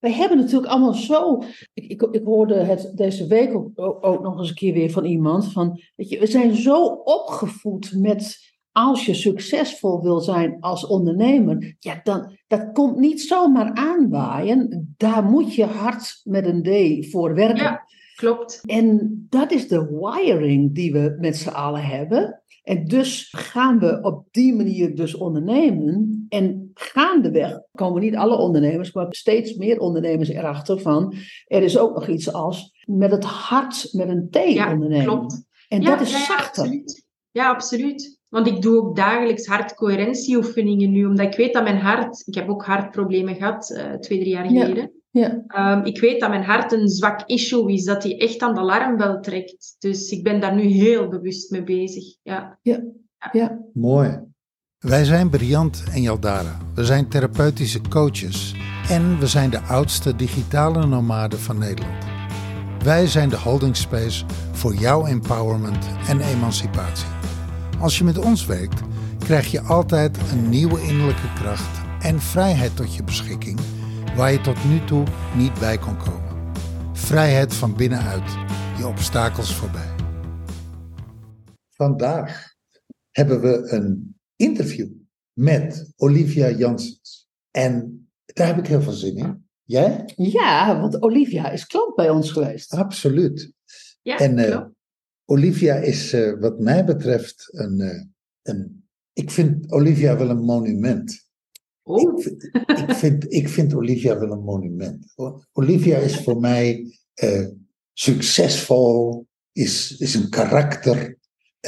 wij hebben natuurlijk allemaal zo. Ik, ik, ik hoorde het deze week ook, ook, nog eens een keer weer van iemand. Van, weet je, we zijn zo opgevoed met. Als je succesvol wil zijn als ondernemer, ja, dan dat komt niet zomaar aanwaaien. Daar moet je hard met een D voor werken. Ja, klopt. En dat is de wiring die we met z'n allen hebben. En dus gaan we op die manier dus ondernemen. En gaandeweg komen niet alle ondernemers, maar steeds meer ondernemers erachter van. Er is ook nog iets als met het hart, met een T ja, ondernemen. Klopt. En dat is ja, zachter. Absoluut. Ja, absoluut. Want ik doe ook dagelijks hartcoherentieoefeningen nu, omdat ik weet dat mijn hart, ik heb ook hartproblemen gehad uh, twee, drie jaar geleden. Ja. Um, ik weet dat mijn hart een zwak issue is, dat hij echt aan de alarmbel trekt. Dus ik ben daar nu heel bewust mee bezig. Ja. Ja. ja. Mooi. Wij zijn Briant en Jaldara. We zijn therapeutische coaches en we zijn de oudste digitale nomaden van Nederland. Wij zijn de holding space voor jouw empowerment en emancipatie. Als je met ons werkt, krijg je altijd een nieuwe innerlijke kracht en vrijheid tot je beschikking waar je tot nu toe niet bij kon komen. Vrijheid van binnenuit, je obstakels voorbij. Vandaag hebben we een interview met Olivia Janssens. En daar heb ik heel veel zin in. Jij? Ja, want Olivia is klant bij ons geweest. Absoluut. Ja, en uh, Olivia is uh, wat mij betreft een, uh, een... Ik vind Olivia wel een monument. Oh. Ik, ik, vind, ik vind Olivia wel een monument. Olivia is voor mij uh, succesvol, is, is een karakter,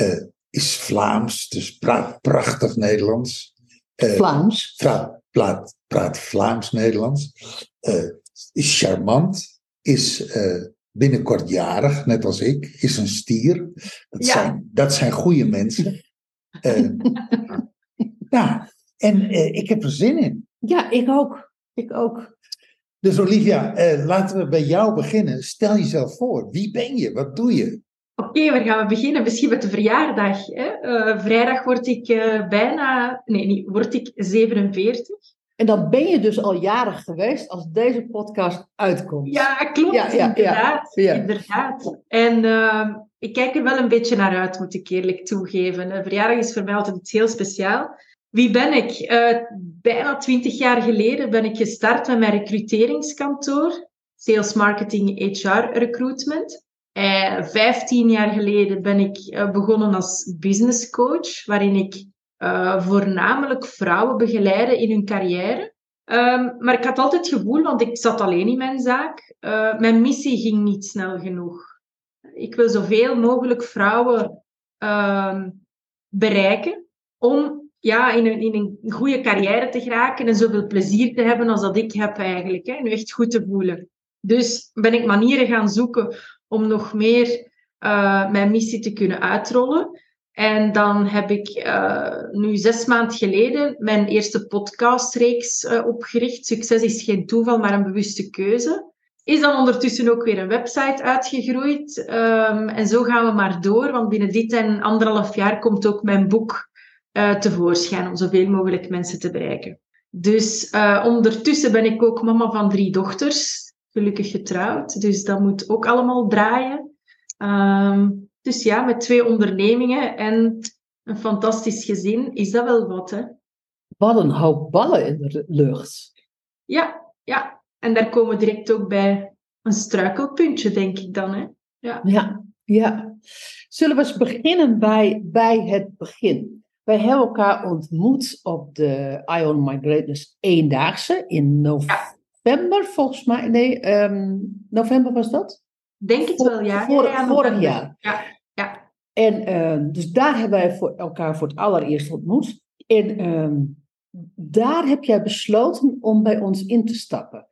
uh, is Vlaams, dus praat prachtig Nederlands. Uh, Vlaams? Praat, praat, praat Vlaams-Nederlands. is charmant, is binnenkort jarig, net als ik, is een stier. Dat, ja. zijn, dat zijn goede mensen. ja, en uh, ik heb er zin in. Ja, ik ook. Ik ook. Dus Olivia, uh, laten we bij jou beginnen. Stel jezelf voor. Wie ben je? Wat doe je? Oké, okay, waar gaan we beginnen? Misschien met de verjaardag. Hè? Uh, vrijdag word ik bijna... Nee, niet, word ik 47. En dan ben je dus al jarig geweest als deze podcast uitkomt. Ja, klopt. Ja, ja, inderdaad. Ja, inderdaad. En ehm, ik kijk er wel een beetje naar uit, moet ik eerlijk toegeven. Een verjaardag is voor mij altijd iets heel speciaals. Wie ben ik? Uh, bijna twintig jaar geleden ben ik gestart met mijn recruteringskantoor. Sales Marketing HR Recruitment. Uh, vijftien jaar geleden ben ik uh, begonnen als business coach, waarin ik voornamelijk vrouwen begeleide in hun carrière. Um, maar ik had altijd het gevoel, want ik zat alleen in mijn zaak, mijn missie ging niet snel genoeg. Ik wil zoveel mogelijk vrouwen ehm, bereiken om ja, in, een, in een goede carrière te geraken en zoveel plezier te hebben als dat ik heb eigenlijk. Nu echt goed te voelen. Dus ben ik manieren gaan zoeken om nog meer uh, mijn missie te kunnen uitrollen. En dan heb ik uh, nu zes maanden geleden mijn eerste podcastreeks uh, opgericht. Succes is geen toeval, maar een bewuste keuze. Is dan ondertussen ook weer een website uitgegroeid. Um, en zo gaan we maar door, want binnen dit en anderhalf jaar komt ook mijn boek tevoorschijn om zoveel mogelijk mensen te bereiken. Dus ondertussen ben ik ook mama van drie dochters, gelukkig getrouwd. Dus dat moet ook allemaal draaien. Um, dus ja, met twee ondernemingen en een fantastisch gezin is dat wel wat, hè? Wat een hoop ballen in de lucht. Ja, ja. En daar komen we direct ook bij een struikelpuntje, denk ik dan, hè? Ja, ja. ja. Zullen we eens beginnen bij, bij het begin? Wij hebben elkaar ontmoet op de Ion My Greatness eendaagse in november, volgens mij. Nee, um, november was dat? Denk het wel, ja. Vor, ja, vorig jaar. Ja, ja. En uh, dus daar hebben wij voor elkaar voor het allereerst ontmoet. En um, daar heb jij besloten om bij ons in te stappen.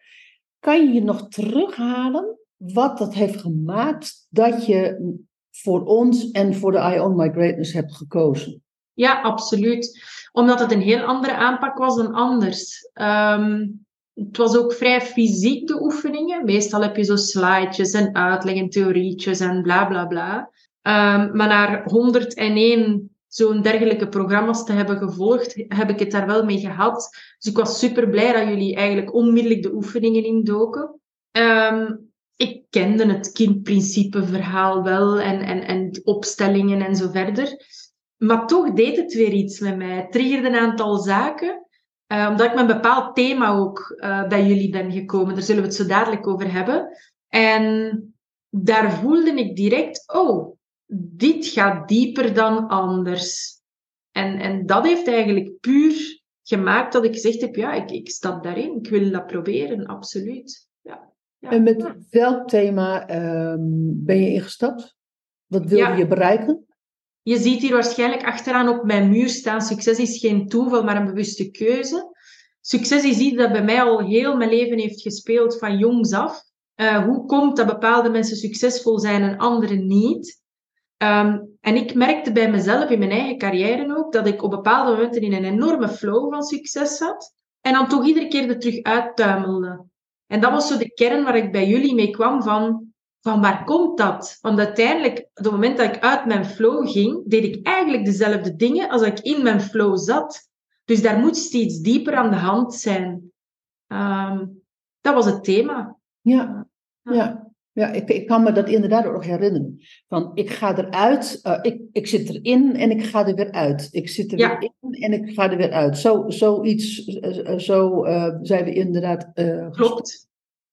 Kan je je nog terughalen wat dat heeft gemaakt dat je voor ons en voor de Ion My Greatness hebt gekozen? Ja, absoluut. Omdat het een heel andere aanpak was dan anders. Um, het was ook vrij fysiek, de oefeningen. Meestal heb je zo slidejes en uitleg en theorietjes en bla bla bla. Um, maar naar 101 zo'n dergelijke programma's te hebben gevolgd, heb ik het daar wel mee gehad. Dus ik was super blij dat jullie eigenlijk onmiddellijk de oefeningen indoken. Um, ik kende het kindprincipe-verhaal wel en, en, en opstellingen en zo verder. Maar toch deed het weer iets met mij. Het triggerde een aantal zaken, uh, omdat ik met een bepaald thema ook uh, bij jullie ben gekomen. Daar zullen we het zo dadelijk over hebben. En daar voelde ik direct, oh, dit gaat dieper dan anders. En, en dat heeft eigenlijk puur gemaakt dat ik gezegd heb, ja, ik, ik stap daarin. Ik wil dat proberen, absoluut. Ja. ja. En met welk thema um, ben je ingestapt? Wat wil ja. je bereiken? Je ziet hier waarschijnlijk achteraan op mijn muur staan: succes is geen toeval, maar een bewuste keuze. Succes is iets dat bij mij al heel mijn leven heeft gespeeld van jongs af. Uh, hoe komt dat bepaalde mensen succesvol zijn en anderen niet? Um, en ik merkte bij mezelf in mijn eigen carrière ook dat ik op bepaalde momenten in een enorme flow van succes zat en dan toch iedere keer er terug uittuimelde. En dat was zo de kern waar ik bij jullie mee kwam van van waar komt dat? Want uiteindelijk, op het moment dat ik uit mijn flow ging, deed ik eigenlijk dezelfde dingen als ik in mijn flow zat. Dus daar moet steeds dieper aan de hand zijn. Um, dat was het thema. Ja, ja. ja ik, ik kan me dat inderdaad ook nog herinneren. Van ik ga eruit, uh, ik, ik zit erin en ik ga er weer uit. Ik zit er ja. weer in en ik ga er weer uit. Zo, zoiets, uh, zo uh, zijn we inderdaad. Klopt.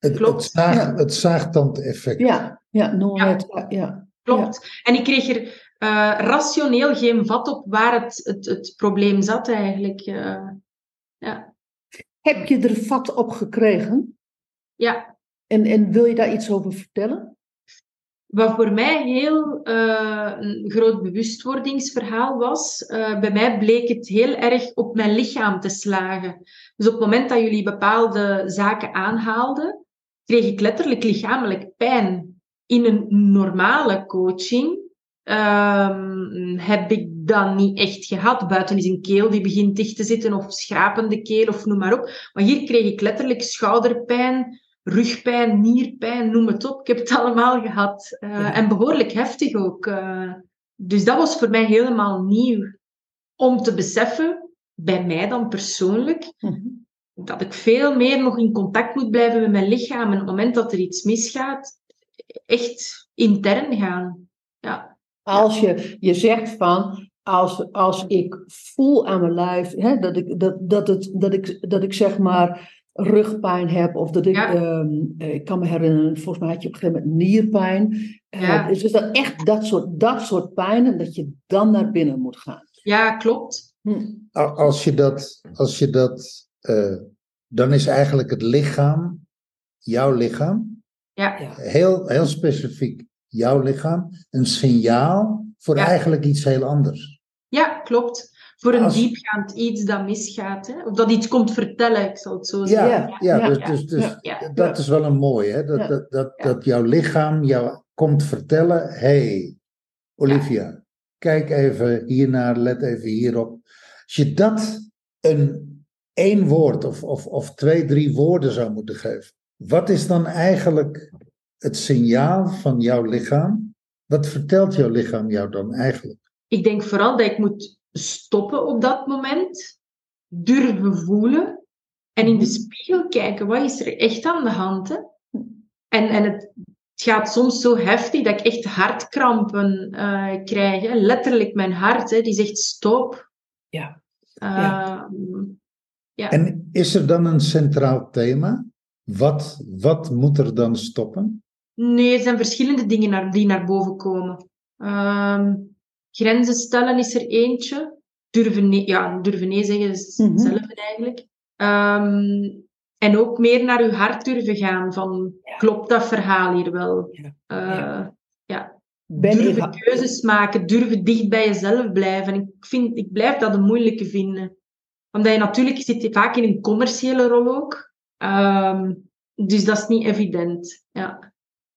Het, Klopt. het, zaag, ja. het zaagtandeffect. Ja, ja, no ja. Het, ja. Klopt. En ik kreeg er uh, rationeel geen vat op waar het, het, het probleem zat eigenlijk. Uh, ja. Heb je er vat op gekregen? Ja. En, en wil je daar iets over vertellen? Wat voor mij heel uh, een groot bewustwordingsverhaal was, uh, bij mij bleek het heel erg op mijn lichaam te slagen. Dus op het moment dat jullie bepaalde zaken aanhaalden, kreeg ik letterlijk lichamelijk pijn. In een normale coaching um, heb ik dat niet echt gehad. Buiten is een keel die begint dicht te zitten, of schrapende keel, of noem maar op. Maar hier kreeg ik letterlijk schouderpijn, rugpijn, nierpijn, noem het op. Ik heb het allemaal gehad. Uh, ja. En behoorlijk heftig ook. Uh, dus dat was voor mij helemaal nieuw. Om te beseffen, bij mij dan persoonlijk, mm-hmm dat ik veel meer nog in contact moet blijven met mijn lichaam. En op het moment dat er iets misgaat, echt intern gaan. Ja. Als je, je zegt van, als, als ik voel aan mijn lijf, hè, dat, ik, dat, dat, het, dat, ik, dat ik zeg maar rugpijn heb, of dat ik, ja. um, ik kan me herinneren, volgens mij had je op een gegeven moment nierpijn. Ja. Uh, dus dat echt dat soort, dat soort pijnen, dat je dan naar binnen moet gaan. Ja, klopt. Hm. Als je dat, als je dat uh, dan is eigenlijk het lichaam, jouw lichaam, ja. heel, heel specifiek jouw lichaam, een signaal voor ja. eigenlijk iets heel anders. Ja, klopt. Voor een Als... diepgaand iets dat misgaat. Hè? Of dat iets komt vertellen, ik zal het zo zeggen. Ja, ja, ja dus, dus, dus dat is wel een mooie. Hè? Dat, dat, dat, dat jouw lichaam jou komt vertellen, hey, Olivia, kijk even hiernaar, let even hierop. Als je dat een één woord of, of, of twee, drie woorden zou moeten geven, wat is dan eigenlijk het signaal van jouw lichaam? Wat vertelt jouw lichaam jou dan eigenlijk? Ik denk vooral dat ik moet stoppen op dat moment, durven voelen en in de spiegel kijken, wat is er echt aan de hand? Hè? En, en het, het gaat soms zo heftig dat ik echt hartkrampen uh, krijg. Hè? Letterlijk mijn hart, hè, die zegt stop. Ja. Uh, ja. En is er dan een centraal thema? Wat, wat moet er dan stoppen? Nee, er zijn verschillende dingen naar, die naar boven komen. Um, grenzen stellen is er eentje. Durven nee, ja, durven nee zeggen is mm -hmm. hetzelfde eigenlijk. Um, en ook meer naar uw hart durven gaan. Van, ja. klopt dat verhaal hier wel? Ja. Uh, ja. Ben durven keuzes maken, durven dicht bij jezelf blijven. Ik, vind, ik blijf dat een moeilijke vinden omdat je natuurlijk zit vaak in een commerciële rol ook. Um, dus dat is niet evident. Ja.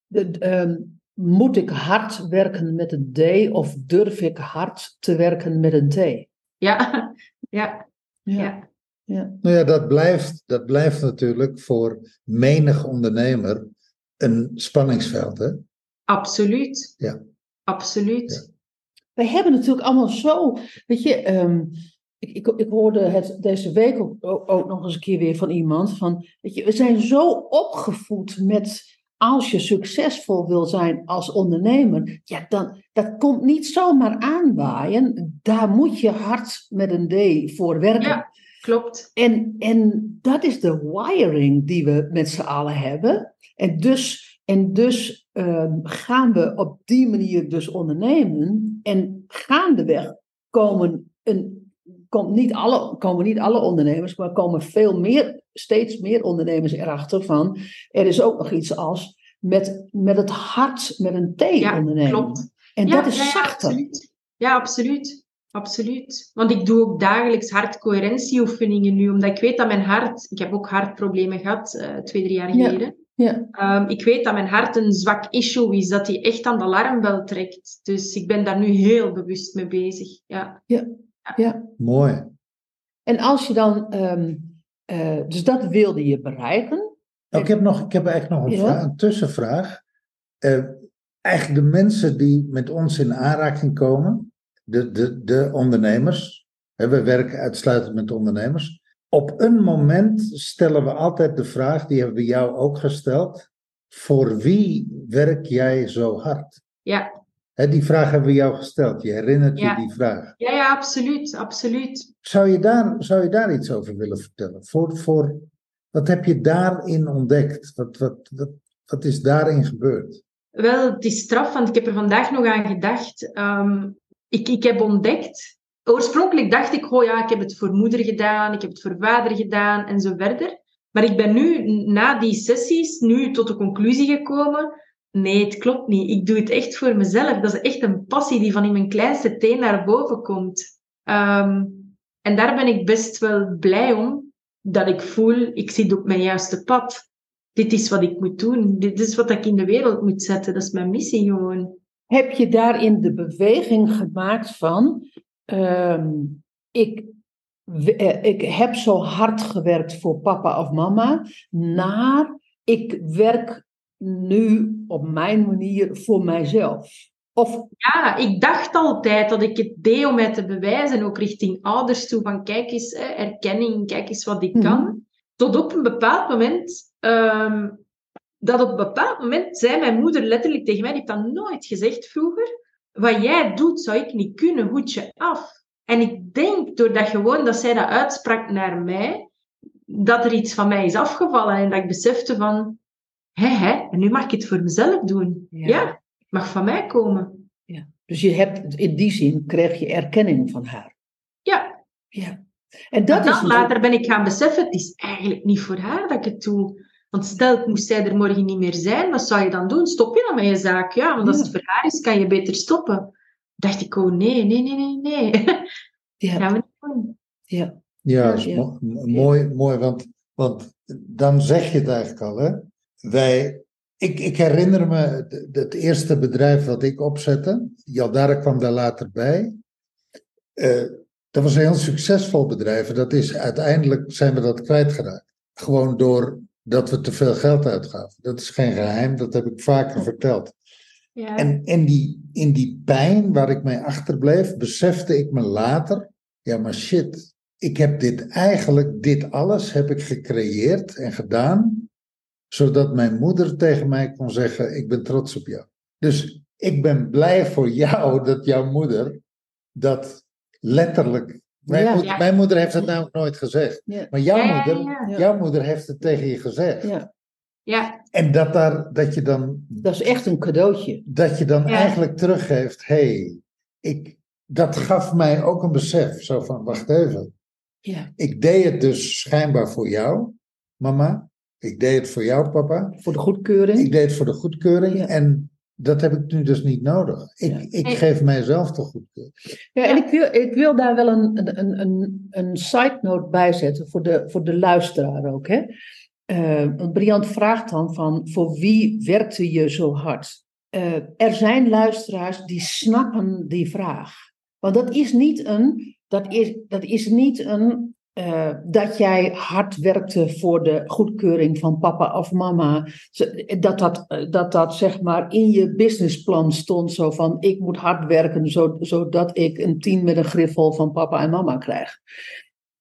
De, um, moet ik hard werken met een D of durf ik hard te werken met een T? Ja, ja, ja. ja. Nou ja, dat blijft, dat blijft natuurlijk voor menig ondernemer een spanningsveld. Hè? Absoluut. Ja. Absoluut. we hebben natuurlijk allemaal zo, weet je, ehm, ik, ik, ik, hoorde het deze week ook, ook, nog eens een keer weer van iemand, van, weet je, we zijn zo opgevoed met, als je succesvol wil zijn als ondernemer, ja, dan, dat komt niet zomaar aanwaaien, daar moet je hard met een D voor werken. Ja, klopt. En, en dat is de wiring die we met z'n allen hebben. En dus en dus uh, gaan we op die manier dus ondernemen. En gaandeweg komen, een, komt niet alle, komen niet alle ondernemers, maar komen veel meer, steeds meer ondernemers erachter van. Er is ook nog iets als met, met het hart, met een T ja, ondernemen. Klopt. En dat is ja, zachter. Absoluut. Ja, absoluut. Absoluut. Want ik doe ook dagelijks hartcoherentieoefeningen nu, omdat ik weet dat mijn hart... Ik heb ook hartproblemen gehad, uh, twee, drie jaar geleden. Ja. Um, ik weet dat mijn hart een zwak issue is, dat hij echt aan de alarmbel trekt. Dus ik ben daar nu heel bewust mee bezig. Ja. Ja. Ja. Mooi. En als je dan, um, uh, dus dat wilde je bereiken. Nou, ik, heb nog, ik heb eigenlijk nog een, vraag, een tussenvraag. Uh, eigenlijk de mensen die met ons in aanraking komen, de, de, de ondernemers, hè, we werken uitsluitend met ondernemers. Op een moment stellen we altijd de vraag, die hebben we jou ook gesteld. Voor wie werk jij zo hard? Ja. Die vraag hebben we jou gesteld. Je herinnert je die vraag? Ja, ja, absoluut, absoluut. Zou je daar, zou je daar iets over willen vertellen? Voor, voor, wat heb je daarin ontdekt? Wat, wat, wat, wat is daarin gebeurd? Wel, het is straf, want ik heb er vandaag nog aan gedacht. Um, ik, ik heb ontdekt oorspronkelijk dacht ik, oh ja, ik heb het voor moeder gedaan, ik heb het voor vader gedaan en zo verder. Maar ik ben nu, na die sessies, nu tot de conclusie gekomen, nee, het klopt niet. Ik doe het echt voor mezelf. Dat is echt een passie die van in mijn kleinste teen naar boven komt. Um, en daar ben ik best wel blij om, dat ik voel, ik zit op mijn juiste pad. Dit is wat ik moet doen. Dit is wat ik in de wereld moet zetten. Dat is mijn missie gewoon. Heb je daarin de beweging gemaakt van, um, ik, eh, ik heb zo hard gewerkt voor papa of mama, naar ik werk nu op mijn manier voor mijzelf. Of... Ja, ik dacht altijd dat ik het deed om mij te bewijzen, ook richting ouders toe, van kijk eens, erkenning, kijk eens wat ik kan. Mhm. Tot op een bepaald moment, um, dat op een bepaald moment zei mijn moeder letterlijk tegen mij, die heeft dat nooit gezegd vroeger, wat jij doet, zou ik niet kunnen, hoed je af. En ik denk, doordat gewoon dat zij dat uitsprak naar mij, dat er iets van mij is afgevallen en dat ik besefte van, hé, hé, en nu mag ik het voor mezelf doen. Ja, het mag van mij komen. Ja. Dus je hebt, in die zin krijg je erkenning van haar. Ja. Ja. En dat is later ben ik gaan beseffen, het is eigenlijk niet voor haar dat ik het doe. Want stel, moest zij er morgen niet meer zijn, wat zou je dan doen? Stop je dan met je zaak? Ja, want als het voor haar is, kan je beter stoppen. Dacht ik, oh nee, nee, nee, nee, nee. Ja. Gaan we niet doen. Ja. Ja, is mooi, mooi want, want dan zeg je het eigenlijk al. Hè? Wij, ik, ik herinner me het, eerste bedrijf wat ik opzette. Jaldara kwam daar later bij. Uh, dat was een heel succesvol bedrijf. Dat is, uiteindelijk zijn we dat kwijtgeraakt. Gewoon door dat we te veel geld uitgaven. Dat is geen geheim, dat heb ik vaker verteld. Ja. En in die, in die pijn waar ik mee achterbleef, besefte ik me later, ja maar shit, ik heb dit eigenlijk, dit alles heb ik gecreëerd en gedaan, zodat mijn moeder tegen mij kon zeggen, ik ben trots op jou. Dus ik ben blij voor jou dat jouw moeder dat letterlijk mijn, moeder, mijn, moeder, heeft het nou nooit gezegd. Maar jouw moeder, jouw moeder heeft het tegen je gezegd. Ja. En dat, daar, dat je dan. Dat is echt een cadeautje. Dat je dan eigenlijk teruggeeft: hé, hey, ik, dat gaf mij ook een besef. Zo van: wacht even. Ja. Ik deed het dus schijnbaar voor jou, mama. Ik deed het voor jou, papa. Voor de goedkeuring. Ik deed het voor de goedkeuring. En dat heb ik nu dus niet nodig. Ik, ik geef mijzelf toch goedkeuring. Ja, en ik wil, ik wil daar wel een, een, een, een side note bij zetten voor de, voor de luisteraar ook. Hè? Uh, Briant vraagt dan van, voor wie werkte je zo hard? Uh, er zijn luisteraars die snappen die vraag. Want dat is niet een, dat is, dat is niet een uh, dat jij hard werkte voor de goedkeuring van papa of mama. Dat dat, dat, dat zeg maar in je businessplan stond. Zo van, ik moet hard werken zodat ik een tien met een griffel van papa en mama krijg.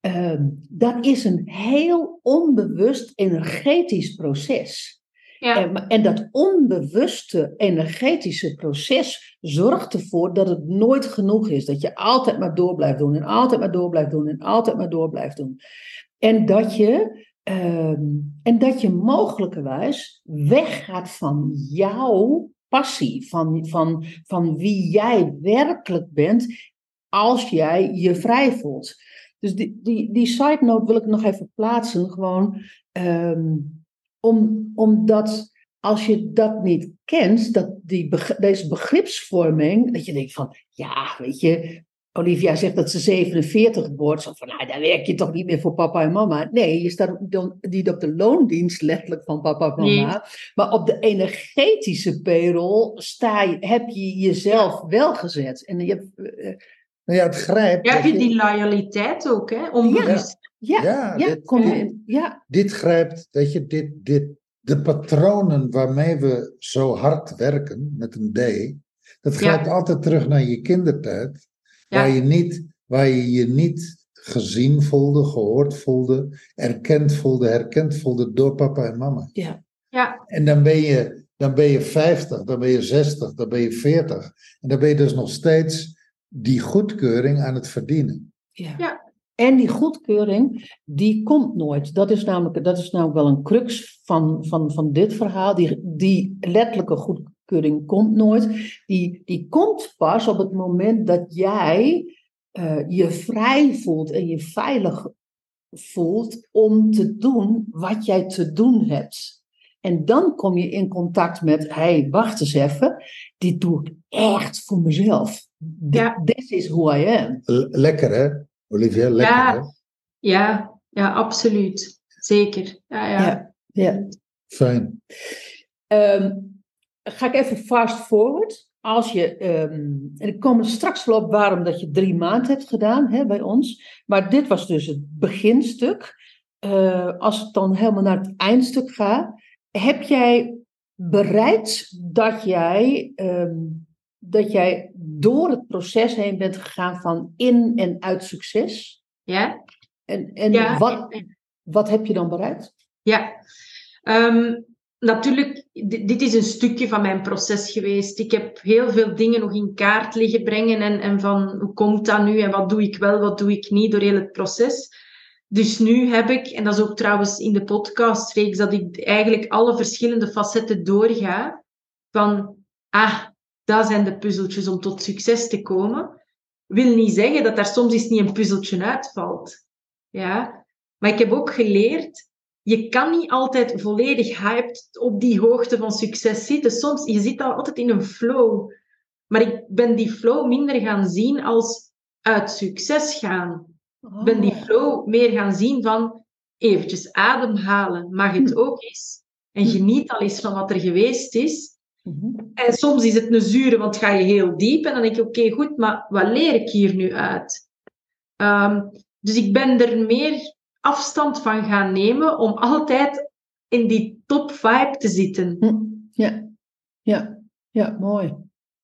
Uh, dat is een heel onbewust energetisch proces. En, en, dat onbewuste energetische proces zorgt ervoor dat het nooit genoeg is. Dat je altijd maar door blijft doen en altijd maar door blijft doen en altijd maar door blijft doen. En dat je, uh, en dat je mogelijkerwijs weggaat van jouw passie, van, van, van wie jij werkelijk bent als jij je vrij voelt. Dus die, die, die side note wil ik nog even plaatsen. Gewoon. Um, om, omdat als je dat niet kent, dat die, deze begripsvorming, dat je denkt van, ja, weet je, Olivia zegt dat ze 47 wordt. Zo van, nou, dan werk je toch niet meer voor papa en mama. Nee, je staat niet op de loondienst letterlijk van papa en mama. Maar op de energetische payroll sta je, heb je jezelf wel gezet. En je hebt... Uh, nou ja, het grijpt. Ja, heb je die loyaliteit ook, hè? Onbewust. Ja, ja, ja, dit, kom in, ja. dit grijpt, weet je, dit, dit, de patronen waarmee we zo hard werken, met een D, dat grijpt altijd terug naar je kindertijd, waar, je niet, waar je je niet gezien voelde, gehoord voelde, erkend voelde, herkend voelde door papa en mama. Ja. Ja. En dan ben je, dan ben je 50, dan ben je 60, dan ben je 40. En dan ben je dus nog steeds die goedkeuring aan het verdienen. Ja. ja. En die goedkeuring, die komt nooit. Dat is namelijk, dat is namelijk wel een crux van, van, van dit verhaal. Die, die letterlijke goedkeuring komt nooit. Die, die komt pas op het moment dat jij uh, je vrij voelt en je veilig voelt om te doen wat jij te doen hebt. En dan kom je in contact met, hé, hey, wacht eens even, dit doe ik echt voor mezelf. Ja. This is who I am. Lekker hè? Olivia, lekker ja, hè? Ja, ja, absoluut. Zeker. Ja, ja. ja, ja. Fijn. Um, ga ik even fast forward. Als je, um, en ik kom er straks wel op waarom dat je drie maanden hebt gedaan hè, bij ons. Maar dit was dus het beginstuk. Uh, als ik dan helemaal naar het eindstuk ga. Heb jij bereikt dat jij um, dat jij door het proces heen bent gegaan van in- en uit succes. Ja. En, en Wat, wat heb je dan bereikt? Ja, um, natuurlijk, dit is een stukje van mijn proces geweest. Ik heb heel veel dingen nog in kaart liggen brengen en, en van hoe komt dat nu en wat doe ik wel, wat doe ik niet door heel het proces. Dus nu heb ik, en dat is ook trouwens in de podcastreeks, dat ik eigenlijk alle verschillende facetten doorga. Van, ah, dat zijn de puzzeltjes om tot succes te komen. Wil niet zeggen dat daar soms eens niet een puzzeltje uitvalt. Ja? Maar ik heb ook geleerd, je kan niet altijd volledig hyped op die hoogte van succes zitten. Soms, je zit al altijd in een flow. Maar ik ben die flow minder gaan zien als uit succes gaan. Ik ben die oh. flow meer gaan zien van eventjes ademhalen. Mag het ook eens. En geniet al eens van wat er geweest is. Mhm. En soms is het een zure, want ga je heel diep en dan denk je, oké, goed, maar wat leer ik hier nu uit? Ehm, dus ik ben er meer afstand van gaan nemen om altijd in die top vibe te zitten. Hm. Ja, ja, ja, mooi.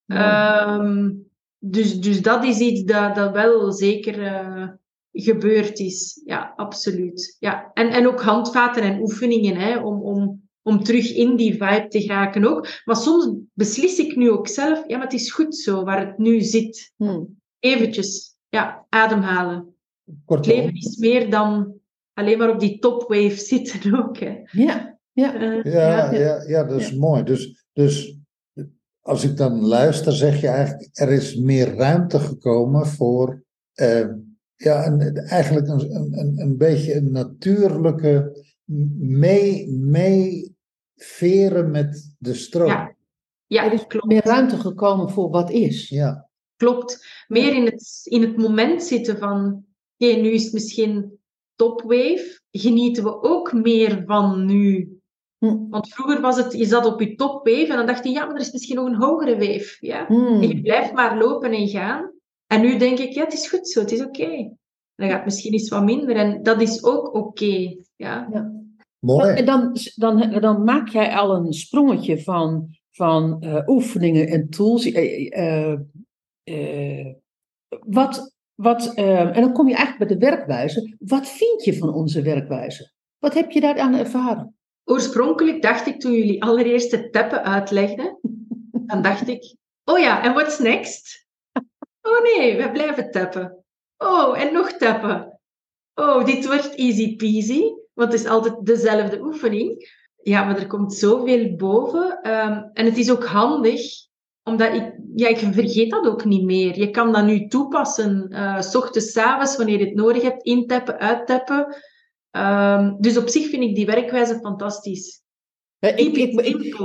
Ehm, dus, dus dat is iets dat, dat wel zeker uh, gebeurd is. Ja, absoluut. Ja. En, en ook handvaten en oefeningen hè, om, om om terug in die vibe te geraken ook. Maar soms beslis ik nu ook zelf, ja, maar het is goed zo waar het nu zit. Hmm. Eventjes, ja, ademhalen. Het leven is meer dan alleen maar op die topwave zitten ook. Hè. Ja, ja. Uh, ja, ja, ja, dat is mooi. Dus, dus als ik dan luister, zeg je eigenlijk, er is meer ruimte gekomen voor uh, ja, een, eigenlijk een, een, een beetje een natuurlijke mee, mee veren met de stroom. Ja, ja er is klopt. meer ruimte gekomen voor wat is. Ja. Klopt. Meer in het, in het moment zitten van, oké, nu is het misschien topwave. Genieten we ook meer van nu? Hm. Want vroeger was het, je zat op je topwave en dan dacht je, ja, maar er is misschien nog een hogere wave. Ja? Hm. En je blijft maar lopen en gaan. En nu denk ik, ja, het is goed zo, het is oké. Dan gaat het misschien iets wat minder. En dat is ook oké. ja. ja. Mooi. En dan, dan, dan maak jij al een sprongetje van, van uh, oefeningen en tools. Uh, uh, wat, wat, en dan kom je eigenlijk bij de werkwijze. Wat vind je van onze werkwijze? Wat heb je daaraan ervaren? Oorspronkelijk dacht ik toen jullie allereerst het tappen uitlegden, dan dacht ik, oh ja, en what's next? Oh nee, we blijven tappen. Oh, en nog tappen. Oh, dit wordt easy peasy, want het is altijd dezelfde oefening. Ja, maar er komt zoveel boven. Ehm, en het is ook handig, omdat ik, ja, ik vergeet dat ook niet meer. Je kan dat nu toepassen, uh, s ochtends, s avonds, wanneer je het nodig hebt, intappen, uittappen. Um, dus op zich vind ik die werkwijze fantastisch. ik, ik, ik,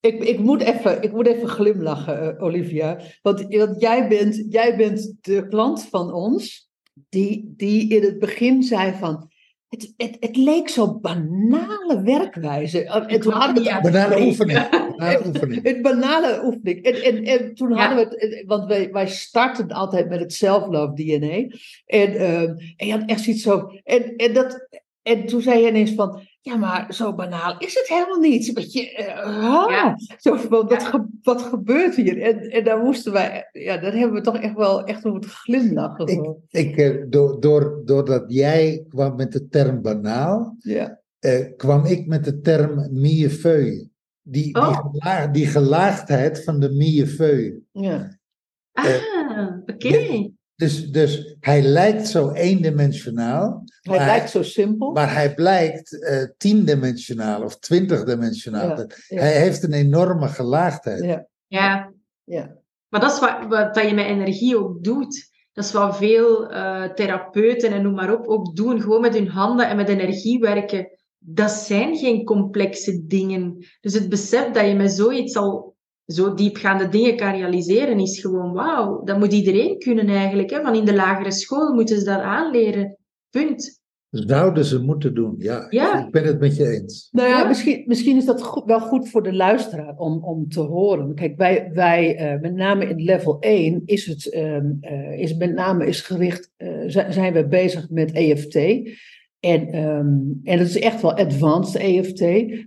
ik, ik, moet even, ik moet even glimlachen, uh, Olivia. Want, want jij, bent, jij bent de klant van ons die, die in het begin zei van... Het, het, het leek zo banale werkwijze. En toen hadden we het banale oefening. Banale oefening. Het banale oefening. En, en, en toen hadden we het, want wij, wij starten altijd met het self-love DNA. En, um, en je had echt zoiets zo. En, en dat, en toen zei je ineens van, ja, maar zo banaal is het helemaal niet. Een beetje, uh, ja. zo wat, ge, wat gebeurt hier? En, en daar moesten wij, ja, daar hebben we toch echt wel echt moeten glimlachen. Ik, ik, uh, door, door, doordat jij kwam met de term banaal, ja. uh, kwam ik met de term millefeuille. Die, oh. die, gelaag, die gelaagdheid van de millefeuille. Ja. Ah, oké. Okay. Dus, dus hij lijkt zo eendimensionaal. Hij lijkt zo simpel. Maar hij blijkt uh, tiendimensionaal of twintigdimensionaal. Ja, ja. Hij heeft een enorme gelaagdheid. Ja. ja. ja. Maar dat is wat, wat, wat je met energie ook doet. Dat is wat veel uh, therapeuten en noem maar op ook doen. Gewoon met hun handen en met energie werken. Dat zijn geen complexe dingen. Dus het besef dat je met zoiets al zo diepgaande dingen kan realiseren, is gewoon wauw. Dat moet iedereen kunnen eigenlijk. Hè? Van in de lagere school moeten ze dat aanleren. Punt. Zouden ze moeten doen, ja. ja. Ik ben het met je eens. Nou ja, misschien, misschien is dat goed, wel goed voor de luisteraar om, om te horen. Kijk, wij, wij uh, met name in level 1 is het um, uh, is met name is gericht, uh, zijn we bezig met EFT. En, um, en dat is echt wel advanced EFT.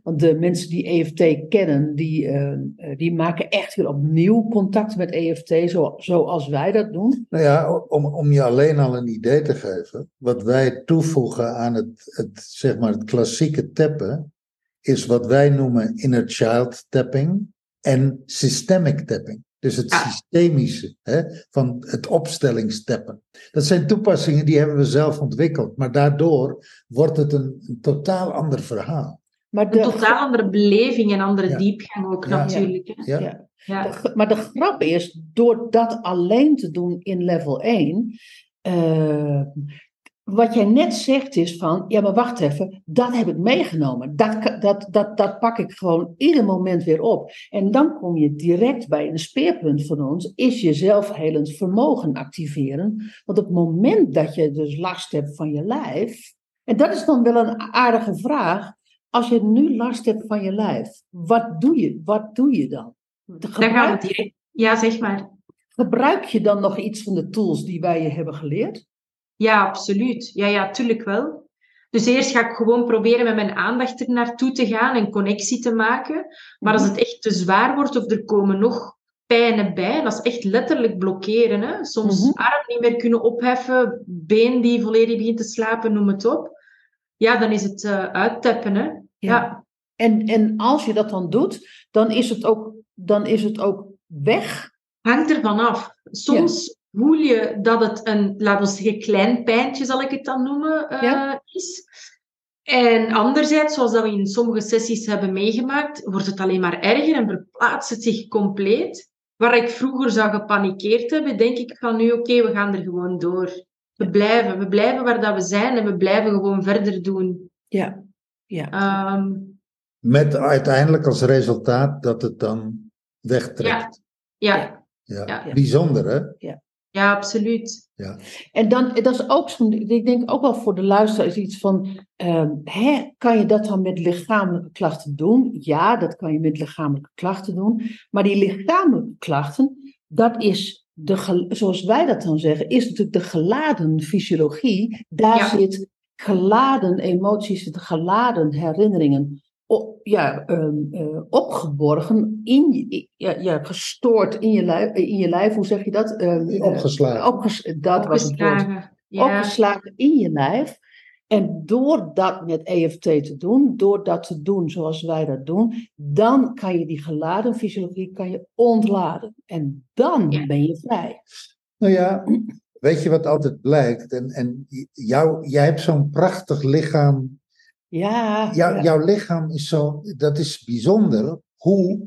Want de mensen die EFT kennen, die, uh, die maken echt weer opnieuw contact met EFT, zo, zoals wij dat doen. Nou ja, om, om je alleen al een idee te geven. Wat wij toevoegen aan het, het, zeg maar het klassieke tappen, is wat wij noemen inner child tapping en systemic tapping. Dus het systemische hè, van het opstellingsteppen. Dat zijn toepassingen die hebben we zelf ontwikkeld. Maar daardoor wordt het een, een totaal ander verhaal. Maar de... Een totaal andere beleving en andere diepgang ook natuurlijk. Ja. ja. ja. De, maar de grap is, door dat alleen te doen in level 1, uh, wat jij net zegt is van, ja maar wacht even, dat heb ik meegenomen. Dat, dat, dat, dat pak ik gewoon ieder moment weer op. En dan kom je direct bij een speerpunt van ons, is je zelfhelend vermogen activeren. Want op het moment dat je dus last hebt van je lijf, en dat is dan wel een aardige vraag, als je nu last hebt van je lijf, wat doe je, wat doe je dan? Gebruik, Ja, zeg maar. Gebruik je dan nog iets van de tools die wij je hebben geleerd? Ja, absoluut. Ja, ja, tuurlijk wel. Dus eerst ga ik gewoon proberen met mijn aandacht er naartoe te gaan en connectie te maken. Maar als mhm. het echt te zwaar wordt of er komen nog pijnen bij, dat is echt letterlijk blokkeren. Hè? Soms mm arm niet meer kunnen opheffen, been die volledig begint te slapen, noem het op. Ja, dan is het uh, uittappen. Hè? Ja. En, en als je dat dan doet, dan is het ook, dan is het ook weg. Hangt er vanaf. Soms voel je dat het een, laten we zeggen, klein pijntje, zal ik het dan noemen, uh, is. En anderzijds, zoals dat we in sommige sessies hebben meegemaakt, wordt het alleen maar erger en verplaatst het zich compleet. Waar ik vroeger zou gepanikeerd hebben, denk ik van nu, oké, we gaan er gewoon door. We blijven, we blijven waar dat we zijn en we blijven gewoon verder doen. Ja, ja. Um, Met uiteindelijk als resultaat dat het dan wegtrekt. Ja, ja. ja. ja. Bijzonder, hè? Ja. Ja, absoluut. Ja. En dan, dat is ook zo'n, ik denk ook wel voor de luisteraar is iets van, uh, hè, kan je dat dan met lichamelijke klachten doen? Ja, dat kan je met lichamelijke klachten doen. Maar die lichamelijke klachten, dat is de, zoals wij dat dan zeggen, is natuurlijk de geladen fysiologie. Daar zit geladen emoties, geladen herinneringen ja, ehm, eh, opgeborgen, in je, ja, ja, gestoord in je, lijf, in je lijf, hoe zeg je dat? Uh, opgeslagen. Opges dat was het woord. Opgeslagen in je lijf. En door dat met EFT te doen, door dat te doen zoals wij dat doen, dan kan je die geladen fysiologie kan je ontladen. En dan ben je vrij. Nou ja, weet je wat altijd blijkt? En, en jou, jij hebt zo'n prachtig lichaam ja, Jouw lichaam is zo, dat is bijzonder, hoe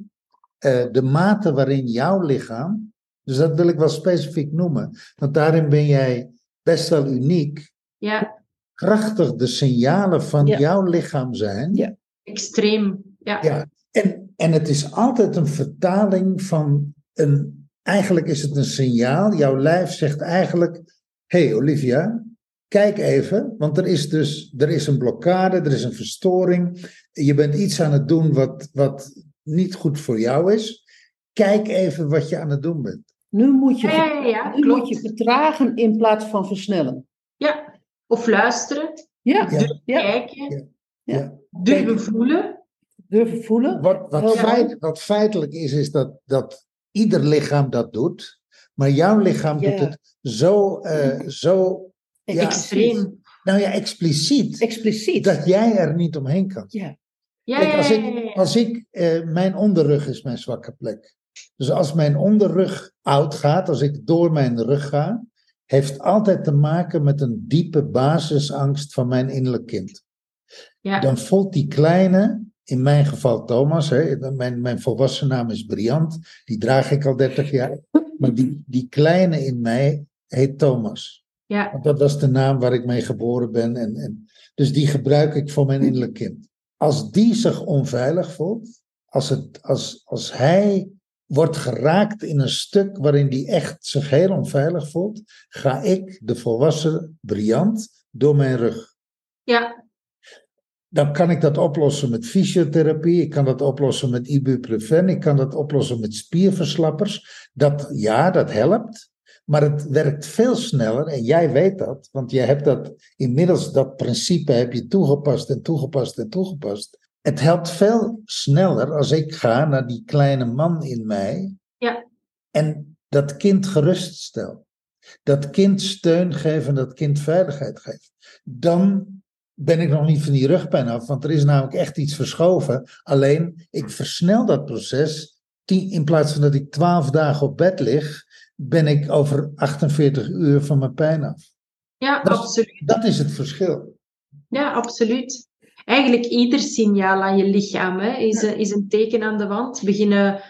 uh, de mate waarin jouw lichaam, dus dat wil ik wel specifiek noemen, want daarin ben jij best wel uniek. Ja. Krachtig de signalen van jouw lichaam zijn. Ja. Extreem, ja. ja. En, en het is altijd een vertaling van een, eigenlijk is het een signaal, jouw lijf zegt eigenlijk, hé hey Olivia, Kijk even, want er is dus er is een blokkade, er is een verstoring. Je bent iets aan het doen wat, wat niet goed voor jou is. Kijk even wat je aan het doen bent. Nu moet je, ja, ja, nu moet je vertragen in plaats van versnellen. Ja, of luisteren. Ja, durven kijken. Ja. Durven voelen. Durven voelen. Wat, wat, feit, wat feitelijk is, is dat, dat ieder lichaam dat doet. Maar jouw lichaam doet het zo, uh, zo ja, Extreem. Nou ja, expliciet. Expliciet. Dat jij er niet omheen kan. Ja. Kijk, als ik, als ik eh, mijn onderrug is mijn zwakke plek. Dus als mijn onderrug oud gaat, als ik door mijn rug ga, heeft altijd te maken met een diepe basisangst van mijn innerlijk kind. Ja. Dan voelt die kleine, in mijn geval Thomas, hè, mijn, mijn volwassen naam is Briant, die draag ik al 30 jaar, maar die, die kleine in mij heet Thomas. Ja. Want dat was de naam waar ik mee geboren ben. En, en, dus die gebruik ik voor mijn innerlijk kind. Als die zich onveilig voelt, als, het, als, als hij wordt geraakt in een stuk waarin die echt zich heel onveilig voelt, ga ik, de volwassen Briant, door mijn rug. Ja. Dan kan ik dat oplossen met fysiotherapie, ik kan dat oplossen met ibuprofen, ik kan dat oplossen met spierverslappers. Dat, ja, dat helpt. Maar het werkt veel sneller en jij weet dat, want je hebt dat inmiddels, dat principe heb je toegepast en toegepast en toegepast. Het helpt veel sneller als ik ga naar die kleine man in mij ja. en dat kind geruststel. Dat kind steun geven en dat kind veiligheid geven. Dan ben ik nog niet van die rugpijn af, want er is namelijk echt iets verschoven. Alleen, ik versnel dat proces. In plaats van dat ik twaalf dagen op bed lig, ben ik over 48 uur van mijn pijn af. Ja, dat, absoluut. Dat is het verschil. Ja, absoluut. Eigenlijk ieder signaal aan je lichaam hè, is, is een teken aan de wand. Beginnen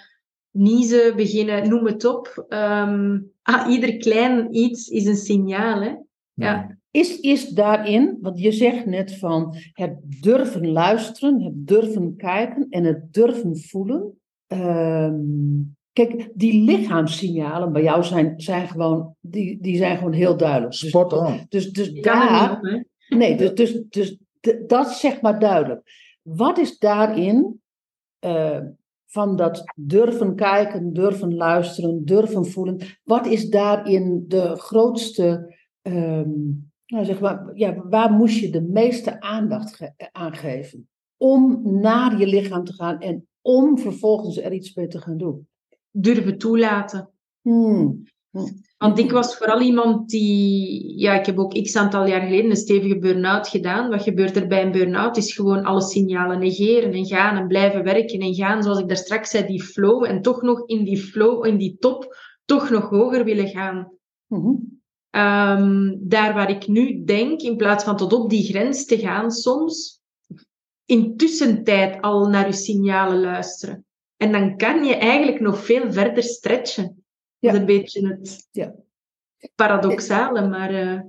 niezen, beginnen, noem het op. Um, ah, ieder klein iets is een signaal. Hè? Ja. Is, is daarin, want je zegt net van het durven luisteren, het durven kijken en het durven voelen. Um, Kijk, die lichaamssignalen bij jou zijn, zijn, gewoon, die, die zijn gewoon heel duidelijk. Dus, Spot on. Dus, dus daar. nee, dus, dus, dus dat is zeg maar duidelijk. Wat is daarin uh, van dat durven kijken, durven luisteren, durven voelen? Wat is daarin de grootste. Um, nou zeg maar, ja, waar moest je de meeste aandacht aan geven? Om naar je lichaam te gaan en om vervolgens er iets mee te gaan doen durven toelaten. Hmm. Want ik was vooral iemand die... Ja, ik heb ook x aantal jaar geleden een stevige burn-out gedaan. Wat gebeurt er bij een burn-out? Is gewoon alle signalen negeren en gaan en blijven werken en gaan. Zoals ik daar straks zei, die flow. En toch nog in die flow, in die top, toch nog hoger willen gaan. Mm daar waar ik nu denk, in plaats van tot op die grens te gaan soms, in tussentijd al naar uw signalen luisteren. En dan kan je eigenlijk nog veel verder stretchen. Dat is een beetje het ja. paradoxale, maar... Uh...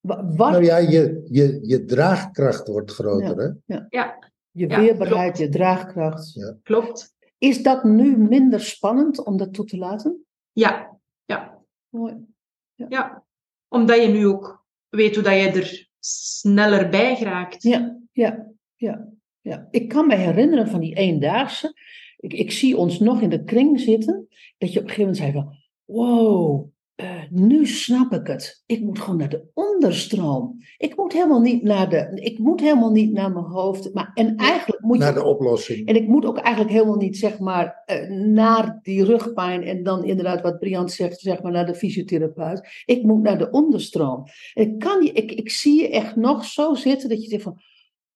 Wat? Nou ja, je, je, je draagkracht wordt groter, hè? Ja. ja. Je weerbaarheid, je draagkracht. Ja. Klopt. Is dat nu minder spannend om dat toe te laten? Ja. Ja. Mooi. Ja. ja. Omdat je nu ook weet hoe dat je er sneller bij geraakt. Ja, ja, ja. ja. Ik kan me herinneren van die eendaagse ik, ik zie ons nog in de kring zitten, dat je op een gegeven moment zei van, wow, uh, nu snap ik het. Ik moet gewoon naar de onderstroom. Ik moet helemaal niet naar de. Ik moet helemaal niet naar mijn hoofd. Maar, en eigenlijk moet naar je, de oplossing. En ik moet ook eigenlijk helemaal niet, zeg maar, uh, naar die rugpijn. En dan inderdaad, wat Briant zegt, zeg maar, naar de fysiotherapeut. Ik moet naar de onderstroom. En ik, kan je, ik, ik zie je echt nog zo zitten dat je zegt van.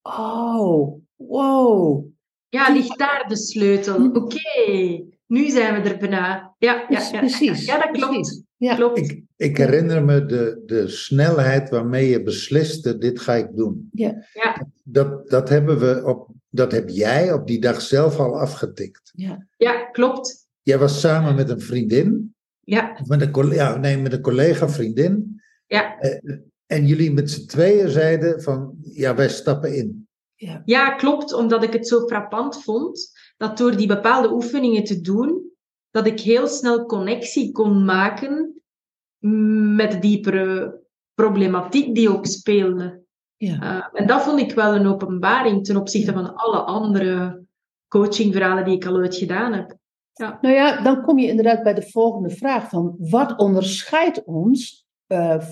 Oh, wow. Ja, ligt daar de sleutel. Hm. Oké, nu zijn we er bijna. Ja, ja, ja, precies. Ja, dat klopt. Ja. klopt. Ik, ik herinner me de, de snelheid waarmee je besliste, dit ga ik doen. Ja. ja. Dat, dat, hebben we op, dat heb jij op die dag zelf al afgetikt. Ja, ja klopt. Jij was samen met een vriendin. Ja. Of met een, ja, nee, met een collega, vriendin. Ja. Eh, en jullie met z'n tweeën zeiden van, ja, wij stappen in. Ja. ja, klopt. Omdat ik het zo frappant vond, dat door die bepaalde oefeningen te doen, dat ik heel snel connectie kon maken met de diepere problematiek die ook speelde. Ja. Uh, en dat vond ik wel een openbaring ten opzichte van alle andere coachingverhalen die ik al ooit gedaan heb. Ja. Nou ja, dan kom je inderdaad bij de volgende vraag van wat onderscheidt ons uh,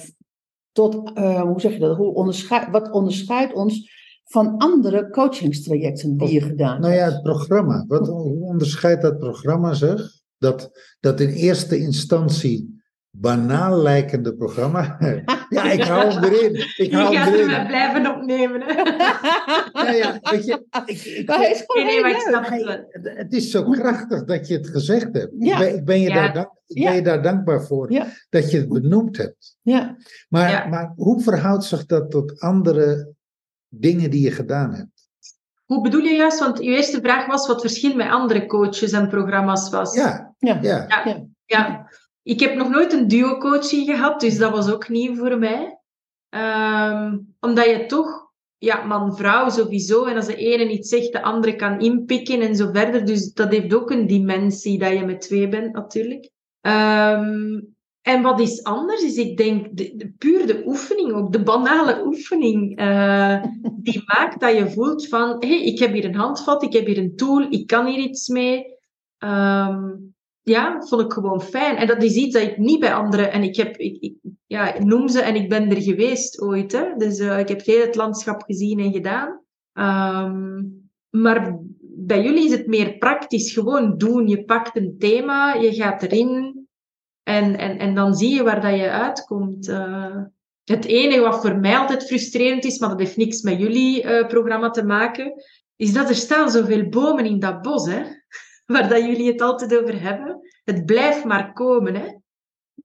tot, uh, hoe zeg je dat, hoe onderscheid, wat onderscheidt ons van andere coachingstrajecten die je gedaan nou hebt? Nou ja, het programma. Wat, hoe onderscheidt dat programma zich? Dat, dat in eerste instantie banaal lijkende programma. ja, ik hou hem erin. Ik hou je gaat hem erin. blijven opnemen. ja, ja, weet je. Ik, is gewoon nee, nee, het is zo krachtig dat je het gezegd hebt. Ja. Ik, ben, ik, ben je Ja. daar dank, ik ben je daar dankbaar voor Ja. dat je het benoemd hebt. Ja. Maar, Ja. maar hoe verhoudt zich dat tot andere dingen die je gedaan hebt? Hoe bedoel je juist? Want uw eerste vraag was wat het verschil met andere coaches en programma's was. Ja, Ja. ja. Ja. Ja. Ik heb nog nooit een duo-coaching gehad, dus dat was ook nieuw voor mij. Ehm, omdat je toch, ja, man-vrouw sowieso, en als de ene iets zegt, de andere kan inpikken en zo verder. Dus dat heeft ook een dimensie dat je met twee bent, natuurlijk. Ehm, en wat is anders is, ik denk, de, de, puur de oefening, ook de banale oefening, eh, die maakt dat je voelt van, hé, hey, ik heb hier een handvat, ik heb hier een tool, ik kan hier iets mee. Ehm, ja, vond ik gewoon fijn. En dat is iets dat ik niet bij anderen... En ik heb... Ik, ik, ja, ik noem ze en ik ben er geweest ooit. Hè. Dus uh, ik heb heel het landschap gezien en gedaan. Um, maar bij jullie is het meer praktisch. Gewoon doen. Je pakt een thema, je gaat erin. En, en, en dan zie je waar dat je uitkomt. Uh, het enige wat voor mij altijd frustrerend is, maar dat heeft niks met jullie uh, programma te maken, is dat er staan zoveel bomen in dat bos, hè waar dat jullie het altijd over hebben. Het blijft maar komen, hè.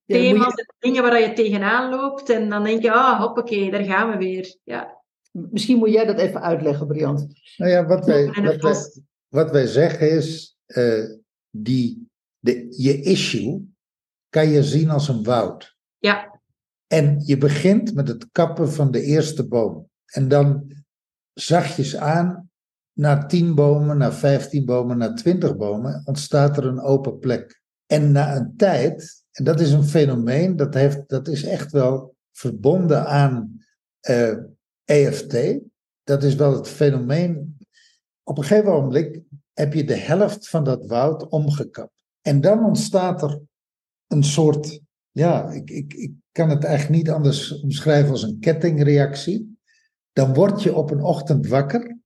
Thema's je- en dingen waar je tegenaan loopt. En dan denk je, ah, hoppakee, daar gaan we weer. Ja. Misschien moet jij dat even uitleggen, Briant. Nou ja, wat wij, wat wij zeggen is, eh, die, de, je issue kan je zien als een woud. Ja. En je begint met het kappen van de eerste boom. En dan zachtjes aan, na 10 bomen, na 15 bomen, na 20 bomen, ontstaat er een open plek. En na een tijd, en dat is een fenomeen, dat, heeft, dat is echt wel verbonden aan eh, EFT. Dat is wel het fenomeen. Op een gegeven moment heb je de helft van dat woud omgekapt. En dan ontstaat er een soort, ja, ik, ik, ik kan het eigenlijk niet anders omschrijven als een kettingreactie. Dan word je op een ochtend wakker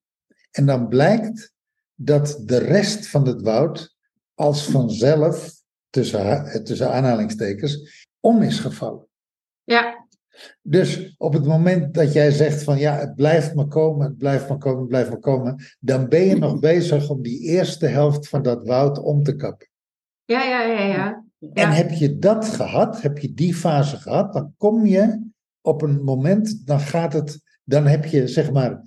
en dan blijkt dat de rest van het woud als vanzelf, tussen, tussen aanhalingstekens, om is gevallen. Ja. Dus op het moment dat jij zegt van ja, het blijft maar komen, het blijft maar komen, het blijft maar komen, dan ben je nog bezig om die eerste helft van dat woud om te kappen. Ja, ja, ja, ja. En heb je dat gehad, heb je die fase gehad, dan kom je op een moment, dan gaat het, dan heb je zeg maar,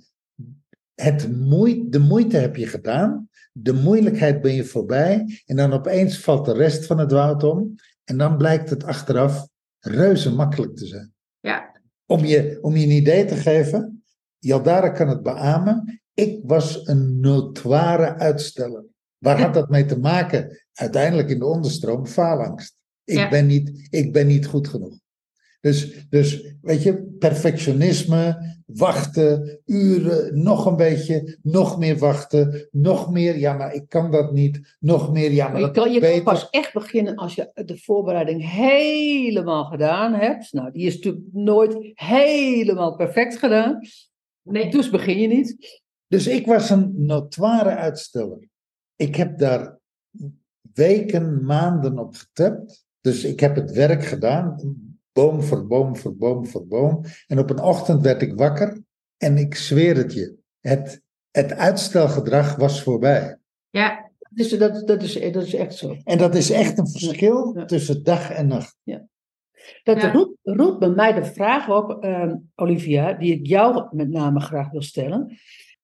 het moeite, de moeite heb je gedaan, de moeilijkheid ben je voorbij, en dan opeens valt de rest van het woud om, en dan blijkt het achteraf reuze makkelijk te zijn. Ja. Om je, om je een idee te geven, Jaldara kan het beamen, ik was een notoire uitsteller. Waar had dat mee te maken? Uiteindelijk in de onderstroom faalangst. Ik, Ja. ben niet, ik ben niet goed genoeg. Dus, dus weet je, perfectionisme, wachten, uren, nog een beetje, nog meer wachten, nog meer, ja, maar ik kan dat niet, nog meer, ja, maar, maar je, kan, je kan pas echt beginnen als je de voorbereiding helemaal gedaan hebt. Nou, die is natuurlijk nooit helemaal perfect gedaan. Nee. Dus begin je niet. Dus ik was een notoire uitsteller. Ik heb daar weken, maanden op getapt. Dus ik heb het werk gedaan, boom voor boom voor boom voor boom. En op een ochtend werd ik wakker en ik zweer het je, het, het uitstelgedrag was voorbij. Ja. Dus dat, dat, is, dat is echt zo. En dat is echt een verschil tussen dag en nacht. Ja. Dat roept, roept bij mij de vraag op, uh, Olivia, die ik jou met name graag wil stellen.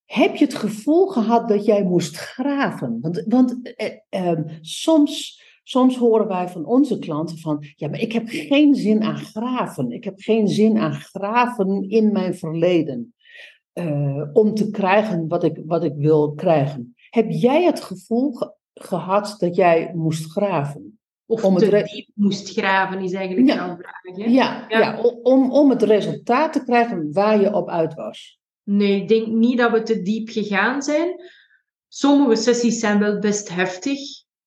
Heb je het gevoel gehad dat jij moest graven? Want, want eh, eh, soms, soms horen wij van onze klanten van, ja, maar ik heb geen zin aan graven. Ik heb geen zin aan graven in mijn verleden. Uh, om te krijgen wat ik, wat ik wil krijgen. Heb jij het gevoel gehad dat jij moest graven? Of om te het diep moest graven, is eigenlijk ja. jouw vraag. Hè? Ja, ja. ja, om, om het resultaat te krijgen waar je op uit was. Nee, ik denk niet dat we te diep gegaan zijn. Sommige sessies zijn wel best heftig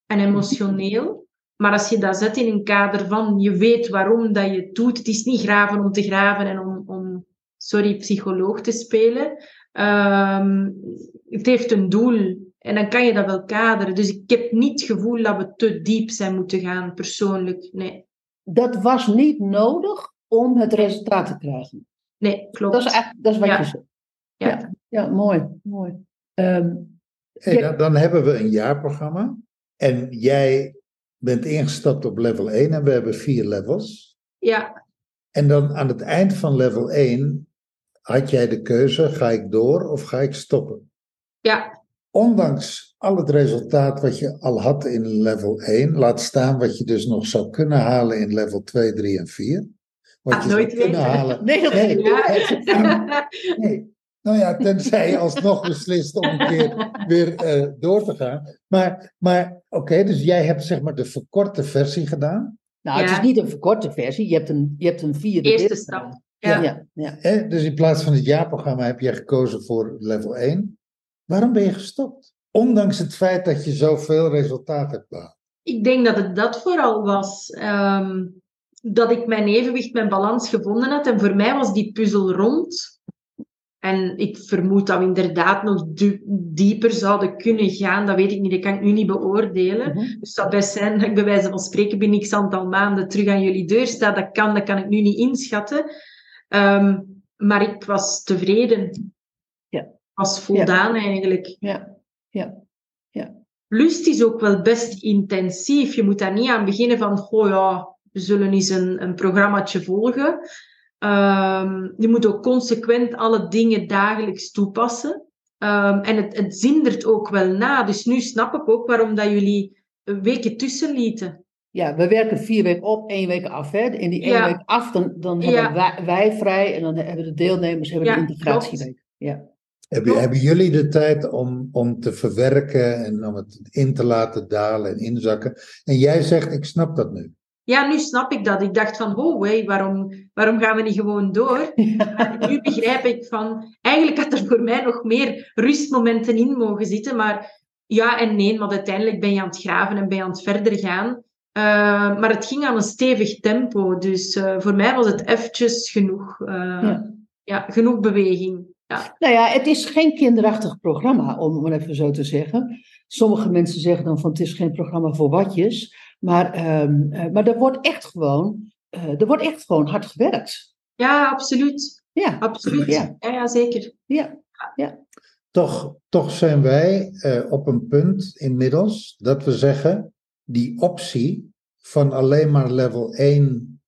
en emotioneel. Maar als je dat zet in een kader van je weet waarom dat je het doet. Het is niet graven om te graven en om, om sorry, psycholoog te spelen. Um, het heeft een doel en dan kan je dat wel kaderen. Dus ik heb niet het gevoel dat we te diep zijn moeten gaan, persoonlijk. Nee. Dat was niet nodig om het resultaat te krijgen. Nee, klopt. Dat is, echt, dat is wat je zegt. Ja. ja, mooi. mooi. Um, hey, dan, dan, hebben we een jaarprogramma. En jij bent ingestapt op level 1 en we hebben vier levels. Ja. En dan aan het eind van level 1 had jij de keuze: ga ik door of ga ik stoppen? Ja. Ondanks al het resultaat wat je al had in level 1, laat staan wat je dus nog zou kunnen halen in level 2, 3 en 4. Wat ah, je nooit zou kunnen halen. Nee, nee, ja. nee, nou ja, tenzij je alsnog beslist om een keer weer uh, door te gaan. Maar, maar oké, dus jij hebt zeg maar de verkorte versie gedaan. Nou, ja. het is niet een verkorte versie. Je hebt een, je hebt een vierde Eerste stap. Ja. ja. Ja. Dus in plaats van het jaarprogramma heb jij gekozen voor level 1. Waarom ben je gestopt? Ondanks het feit dat je zoveel resultaat hebt behaald. Ik denk dat het dat vooral was. Um, dat ik mijn evenwicht, mijn balans gevonden had. En voor mij was die puzzel rond. En ik vermoed dat we inderdaad nog dieper zouden kunnen gaan. Dat weet ik niet, dat kan ik nu niet beoordelen. Mm Dus dat best zijn dat ik bij wijze van spreken binnen x aantal maanden terug aan jullie deur sta. Dat kan, dat kan ik nu niet inschatten. Um, maar ik was tevreden. Ja. Was voldaan eigenlijk. Ja. Ja. ja. Lust is ook wel best intensief. Je moet daar niet aan beginnen van, oh ja, we zullen eens een, een programmaatje volgen. Um, je moet ook consequent alle dingen dagelijks toepassen. Um, en het, het zindert ook wel na. Dus nu snap ik ook waarom dat jullie een weekje tussen lieten. Ja, we werken vier weken op, één week af. Hè. In die één week af, dan, dan hebben wij, wij, vrij en dan hebben de deelnemers hebben de integratieweek. Ja. Hebben, hebben jullie de tijd om, om te verwerken en om het in te laten dalen en inzakken? En jij zegt, ik snap dat nu. Ja, nu snap ik dat. Ik dacht van, oh hey, waarom, waarom gaan we niet gewoon door? nu begrijp ik van, eigenlijk had er voor mij nog meer rustmomenten in mogen zitten, maar ja en nee, want uiteindelijk ben je aan het graven en ben je aan het verder gaan. Uh, maar het ging aan een stevig tempo, dus uh, voor mij was het eventjes genoeg, uh, ja. ja. genoeg beweging. Ja. Nou ja, het is geen kinderachtig programma, om het even zo te zeggen. Sommige mensen zeggen dan van het is geen programma voor watjes. Maar, um, maar er wordt echt gewoon, uh, er wordt echt gewoon hard gewerkt. Ja, absoluut. Ja, absoluut. Ja, ja, ja zeker. Ja, ja. Toch, toch zijn wij uh, op een punt inmiddels dat we zeggen, die optie van alleen maar level 1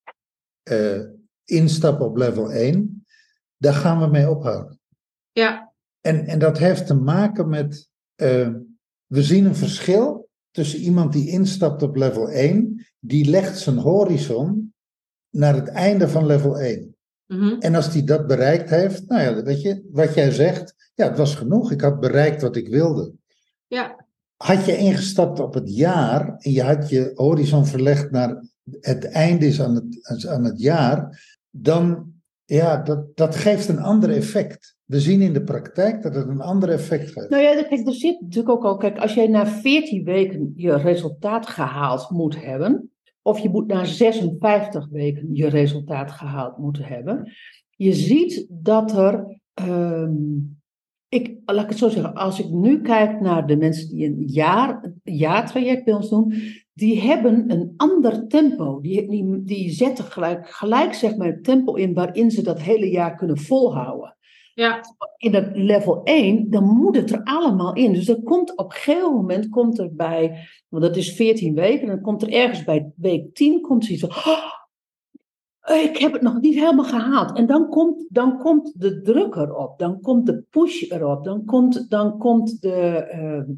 uh, instappen op level 1, daar gaan we mee ophouden. Ja. En, en dat heeft te maken met, we zien een verschil tussen iemand die instapt op level 1, die legt zijn horizon naar het einde van level 1. Mm-hmm. En als die dat bereikt heeft, nou ja, weet je, wat jij zegt, ja, het was genoeg. Ik had bereikt wat ik wilde. Ja. had je ingestapt op het jaar en je had je horizon verlegd naar het einde is aan het, aan het jaar, dan ja, dat, dat geeft een ander effect. We zien in de praktijk dat het een ander effect geeft. Nou ja, kijk, er zit natuurlijk ook al, kijk, als jij na 14 weken je resultaat gehaald moet hebben, of je moet na 56 weken je resultaat gehaald moeten hebben, je ziet dat er um, ik, laat ik het zo zeggen, als ik nu kijk naar de mensen die een jaar, jaartraject bij ons doen, die hebben een ander tempo. Die, die, die zetten gelijk, gelijk zeg maar, het tempo in waarin ze dat hele jaar kunnen volhouden. Ja. In dat level 1, dan moet het er allemaal in. Dus er komt op een gegeven moment, komt er bij, want dat is 14 weken, dan komt er ergens bij week 10, komt zoiets van, oh, ik heb het nog niet helemaal gehaald. En dan komt, dan komt de druk erop, dan komt de push erop, dan komt, dan komt de. Ehm,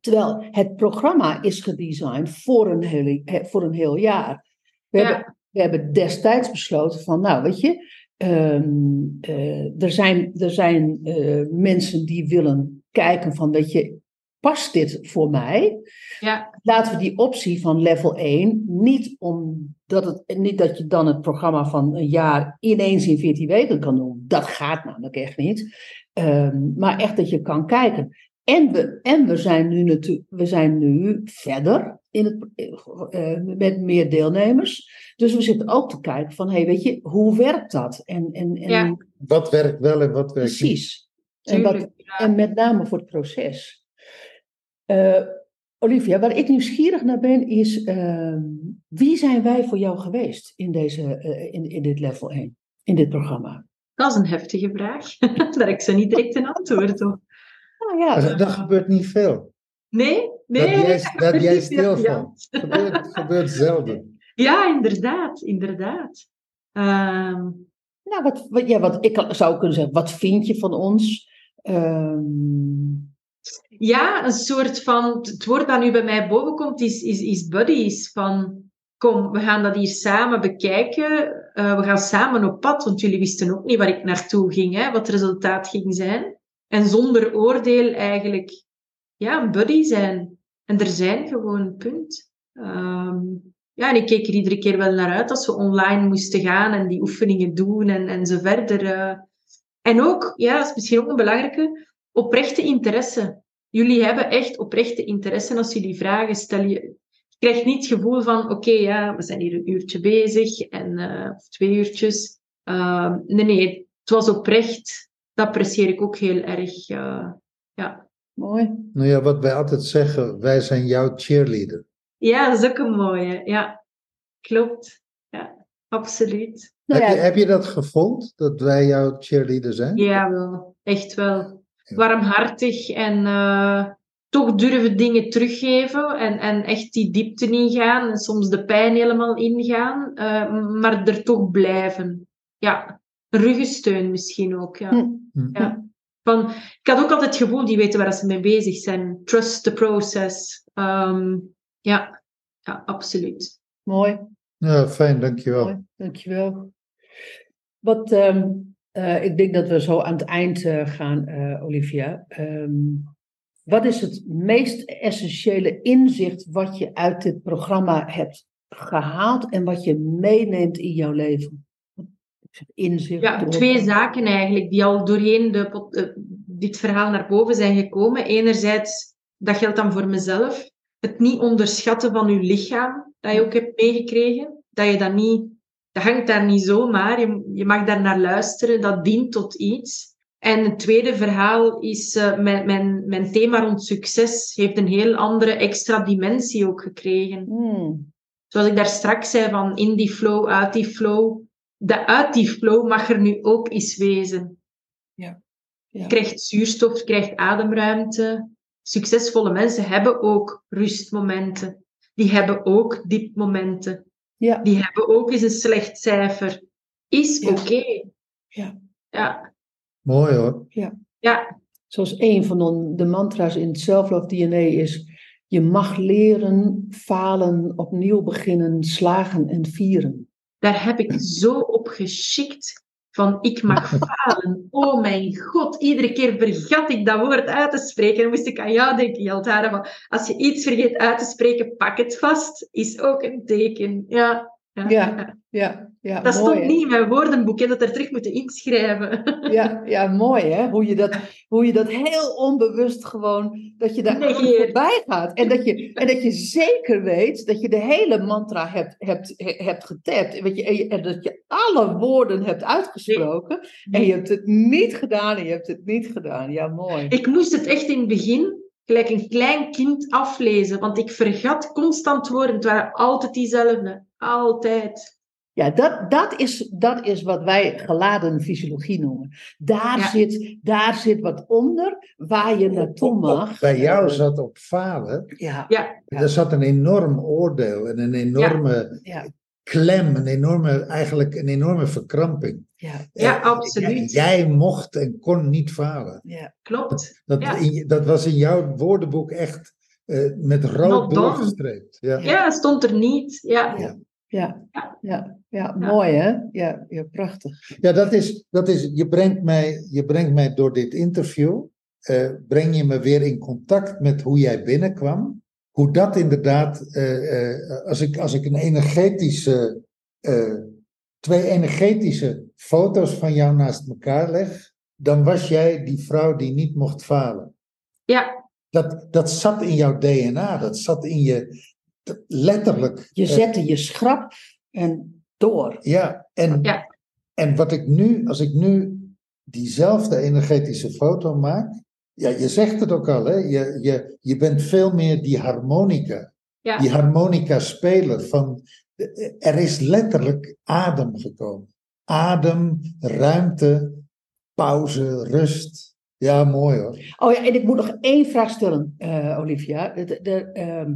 terwijl het programma is gedesigned voor een, hele, voor een heel jaar. We, hebben, we hebben destijds besloten van, nou weet je, ehm, eh, er zijn, er zijn uh, mensen die willen kijken van, weet je, past dit voor mij? Ja. Laten we die optie van level 1 niet omdat het niet dat je dan het programma van een jaar ineens in 14 weken kan doen. Dat gaat namelijk echt niet. Um, maar echt dat je kan kijken. En we, en we zijn nu natuurlijk, we zijn nu verder in het, uh, met meer deelnemers. Dus we zitten ook te kijken van, hey, weet je, hoe werkt dat? En, en, en, ja. Wat werkt wel en wat werkt precies. niet? Precies. En, wat, en met name voor het proces. Uh, Olivia, waar ik nieuwsgierig naar ben, is uh, wie zijn wij voor jou geweest in, deze, uh, in, in dit level 1, in dit programma? Dat is een heftige vraag. Daar heb ik ze niet direct een antwoord op. Nou ja, dat, dat gebeurt niet veel. Nee, nee. Dat jij, dat jij stilvalt. Dat gebeurt, gebeurt zelden. Ja, inderdaad, inderdaad. Uh, nou, wat, wat, ja, wat ik zou kunnen zeggen, wat vind je van ons? Um, ja, een soort van, het woord dat nu bij mij boven komt, is, is, is buddies. Van, kom, we gaan dat hier samen bekijken. Uh, we gaan samen op pad, want jullie wisten ook niet waar ik naartoe ging, hè, wat het resultaat ging zijn. En zonder oordeel eigenlijk, ja, een buddy zijn. En er zijn gewoon, punt. Um, ja, en ik keek er iedere keer wel naar uit als we online moesten gaan en die oefeningen doen en, en zo verder. Uh. En ook, ja, dat is misschien ook een belangrijke, oprechte interesse. Jullie hebben echt oprechte interesse als jullie vragen stellen. Je krijgt niet het gevoel van, oké, ja, we zijn hier een uurtje bezig, en, uh, of twee uurtjes. Uh, nee, nee, het was oprecht. Dat apprecieer ik ook heel erg. Uh, ja. Mooi. Nou ja, wat wij altijd zeggen, wij zijn jouw cheerleader. Ja, dat is ook een mooie. Ja, klopt. Ja, absoluut. Nou, heb, je, heb je dat gevoeld, dat wij jouw cheerleader zijn? Ja, wel. Echt wel warmhartig en uh, toch durven dingen teruggeven en, en echt die diepte ingaan en soms de pijn helemaal ingaan, uh, maar er toch blijven. Ja, ruggensteun misschien ook. Ja. Hm. hm. ja. Van, ik had ook altijd het gevoel, die weten waar ze mee bezig zijn. Trust the process. Um, ja, ja, absoluut. Mooi. Ja, fijn, dankjewel. Mooi, dankjewel. Wat, um, uh, ik denk dat we zo aan het eind uh, gaan, uh, Olivia. Um, wat is het meest essentiële inzicht wat je uit dit programma hebt gehaald en wat je meeneemt in jouw leven? Inzicht. Ja, twee zaken eigenlijk die al doorheen de, dit verhaal naar boven zijn gekomen. Enerzijds, dat geldt dan voor mezelf, het niet onderschatten van je lichaam, dat je ook hebt meegekregen. Dat je dat niet dat hangt daar niet zomaar. Je, je mag daar naar luisteren. Dat dient tot iets. En het tweede verhaal is, uh, mijn, mijn, mijn thema rond succes heeft een heel andere extra dimensie ook gekregen. Hmm. Zoals ik daar straks zei, van in die flow, uit die flow. De uit die flow mag er nu ook eens wezen. Ja. ja. Je krijgt zuurstof, je krijgt ademruimte. Succesvolle mensen hebben ook rustmomenten. Die hebben ook diepmomenten. Ja. Die hebben ook eens een slecht cijfer. Is oké. Ja. ja. Mooi hoor. Ja. ja. Zoals een van de mantra's in het Self-Love DNA is: je mag leren, falen, opnieuw beginnen, slagen en vieren. Daar heb ik zo op geschikt. van ik mag falen. Oh mijn god, iedere keer vergat ik dat woord uit te spreken. Dan moest ik aan jou denken, Jeltara, van als je iets vergeet uit te spreken, pak het vast, is ook een teken. Ja, ja, ja. ja. Ja, dat stond niet in mijn woordenboek, je dat er terug moeten inschrijven. Ja, ja mooi hè, hoe je, dat, hoe je dat heel onbewust gewoon, dat je daar nee, voorbij gaat. En dat, je, en dat je zeker weet dat je de hele mantra hebt, hebt, hebt getapt. Weet je, en dat je alle woorden hebt uitgesproken. En je hebt het niet gedaan en je hebt het niet gedaan. Ja, mooi. Ik moest het echt in het begin gelijk een klein kind aflezen, want ik vergat constant woorden. Het waren altijd diezelfde. Altijd. Ja, dat, dat, is, dat is wat wij geladen fysiologie noemen. Daar, zit, daar zit wat onder waar je naartoe mag. Bij jou zat op falen. Ja. ja. Er zat een enorm oordeel en een enorme ja. Klem, een enorme, eigenlijk een enorme verkramping. Ja, ja absoluut. Jij mocht en kon niet falen. Ja, klopt. Dat, dat, dat was in jouw woordenboek echt uh, met rood doorgestreept. Ja. ja, stond er niet. ja. Ja, ja, ja, mooi hè? Ja, ja, prachtig. Ja, dat is, dat is je, brengt mij, je brengt mij door dit interview, uh, breng je me weer in contact met hoe jij binnenkwam. Hoe dat inderdaad, uh, uh, als, ik, als ik een energetische, twee energetische foto's van jou naast elkaar leg, dan was jij die vrouw die niet mocht falen. Ja. Dat, dat zat in jouw DNA, dat zat in je, letterlijk. Je eh, zette je schrap en door. Ja en, ja. en wat ik nu, als ik nu diezelfde energetische foto maak. Ja, je zegt het ook al, hè? Je, je, je bent veel meer die harmonica. Ja. Die harmonica-speler van. Er is letterlijk adem gekomen. Adem, ruimte, pauze, rust. Ja, mooi hoor. Oh ja, en ik moet nog één vraag stellen, uh, Olivia. De, de, ehm,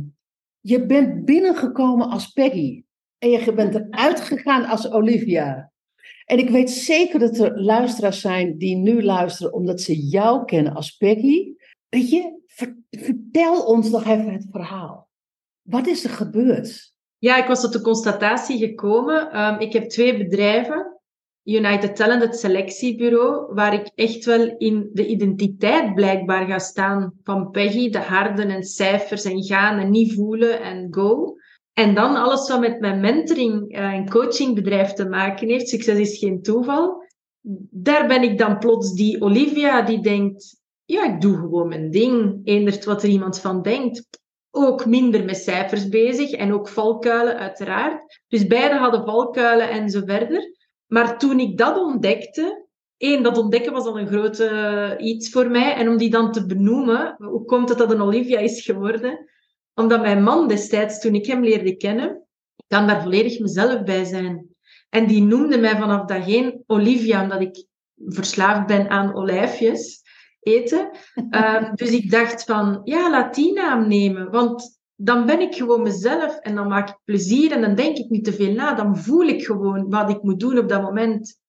je bent binnengekomen als Peggy. En je bent eruit gegaan als Olivia. En ik weet zeker dat er luisteraars zijn die nu luisteren omdat ze jou kennen als Peggy. Weet je, vertel ons nog even het verhaal. Wat is er gebeurd? Ja, ik was tot de constatatie gekomen. Ehm, ik heb twee bedrijven. United Talent, het selectiebureau, waar ik echt wel in de identiteit blijkbaar ga staan van Peggy, de harden en cijfers en gaan en niet voelen en go. En dan alles wat met mijn mentoring eh, en coachingbedrijf te maken heeft, succes is geen toeval. Daar ben ik dan plots die Olivia die denkt, ja, ik doe gewoon mijn ding, eendert wat er iemand van denkt. Ook minder met cijfers bezig en ook valkuilen uiteraard. Dus beide hadden valkuilen en zo verder. Maar toen ik dat ontdekte, één, dat ontdekken was al een grote eh, iets voor mij. En om die dan te benoemen, hoe komt het dat een Olivia is geworden? Omdat mijn man destijds, toen ik hem leerde kennen, kan daar volledig mezelf bij zijn. En die noemde mij vanaf dat geen Olivia, omdat ik verslaafd ben aan olijfjes eten. Ehm, dus ik dacht van, ja, laat die naam nemen. Want dan ben ik gewoon mezelf en dan maak ik plezier en dan denk ik niet te veel na. Dan voel ik gewoon wat ik moet doen op dat moment.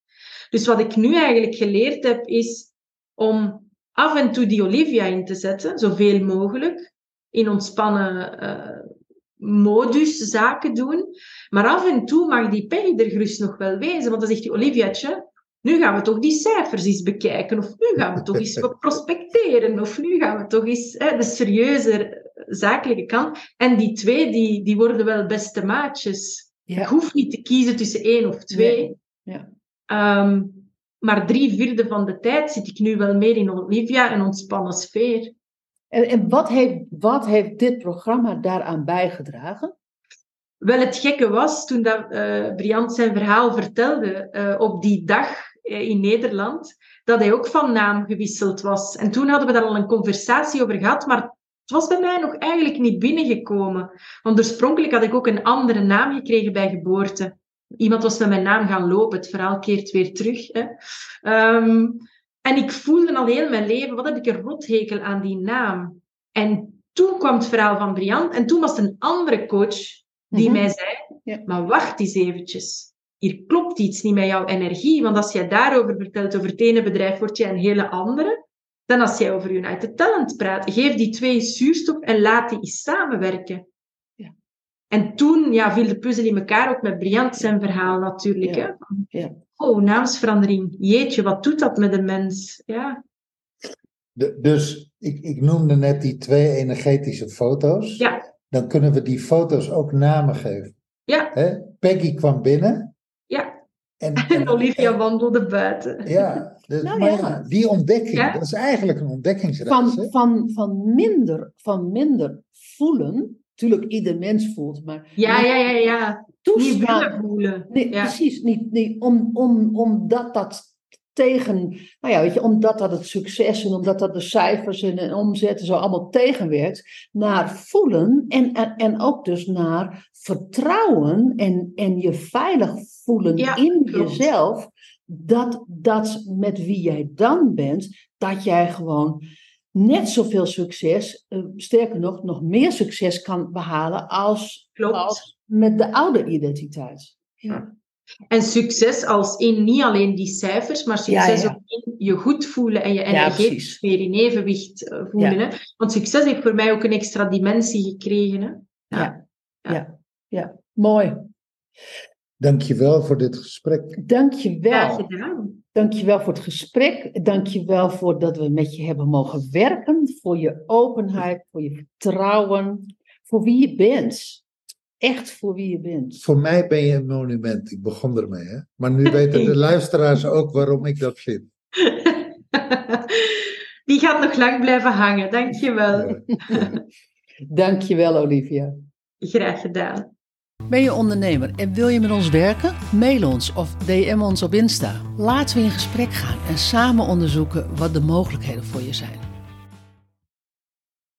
Dus wat ik nu eigenlijk geleerd heb, is om af en toe die Olivia in te zetten, zoveel mogelijk, in ontspannen uh, modus zaken doen. Maar af en toe mag die Peggy er gerust nog wel wezen, want dan zegt die Oliviaatje, nu gaan we toch die cijfers eens bekijken, of nu gaan we toch eens prospecteren, of nu gaan we toch eens hè, de serieuze zakelijke kant. En die twee, die, die worden wel beste maatjes. Ja. Ik hoef niet te kiezen tussen één of twee. Ja. Ehm, maar drie vierde van de tijd zit ik nu wel meer in Olivia en ontspannen sfeer. En, wat, heeft, wat heeft dit programma daaraan bijgedragen? Wel, het gekke was toen dat, uh, zijn verhaal vertelde uh, op die dag uh, in Nederland, dat hij ook van naam gewisseld was. En toen hadden we daar al een conversatie over gehad, maar het was bij mij nog eigenlijk niet binnengekomen. Want oorspronkelijk had ik ook een andere naam gekregen bij geboorte. Iemand was met mijn naam gaan lopen. Het verhaal keert weer terug. Hè. Um, en ik voelde al heel mijn leven, wat heb ik een rothekel aan die naam. En toen kwam het verhaal van Brian. En toen was het een andere coach die mhm. mij zei, maar wacht eens eventjes. Hier klopt iets niet met jouw energie. Want als jij daarover vertelt, over het ene bedrijf, word je een hele andere dan als jij over United Talent praat. Geef die twee zuurstof en laat die eens samenwerken. En toen ja, viel de puzzel in elkaar, ook met Briant zijn verhaal natuurlijk. Hè? Ja. Oh, naamsverandering. Jeetje, wat doet dat met een mens? Ja. De, dus ik, ik noemde net die twee energetische foto's. Ja. Dan kunnen we die foto's ook namen geven. Ja. Hè? Peggy kwam binnen. Ja. En, En Olivia wandelde buiten. Ja, dus, Nou maar ja. ja, die ontdekking, Ja. dat is eigenlijk een ontdekkingsreis. Van, hè? van, van, minder, van minder voelen. Natuurlijk, ieder mens voelt, maar Ja, ja, ja, ja. Toestaan. voelen. Nee, ja. precies. Niet, niet, om, om, omdat dat tegen, nou ja, weet je, omdat dat het succes en omdat dat de cijfers en, en omzetten zo allemaal tegenwerkt, naar voelen en, en, en ook dus naar vertrouwen en, en je veilig voelen Ja, in klopt. jezelf, dat, dat met wie jij dan bent, dat jij gewoon net zoveel succes, eh, sterker nog, nog meer succes kan behalen als, Klopt. als met de oude identiteit. En succes als in niet alleen die cijfers, maar succes Ja, ja. ook in je goed voelen en je Ja, energie weer in evenwicht eh, voelen. Hè? Want succes heeft voor mij ook een extra dimensie gekregen. Hè? Ja, ja, ja. Mooi. Dankjewel voor dit gesprek. Dank je Graag wel. gedaan. Dank je wel voor het gesprek. Dank je wel voor dat we met je hebben mogen werken. Voor je openheid, voor je vertrouwen. Voor wie je bent. Echt voor wie je bent. Voor mij ben je een monument. Ik begon ermee, hè? Maar nu weten de luisteraars ook waarom ik dat vind. Die gaat nog lang blijven hangen. Dankjewel. Ja. Dank je wel, Olivia. Graag gedaan. Ben je ondernemer en wil je met ons werken? Mail ons of DM ons op Insta. Laten we in gesprek gaan en samen onderzoeken wat de mogelijkheden voor je zijn.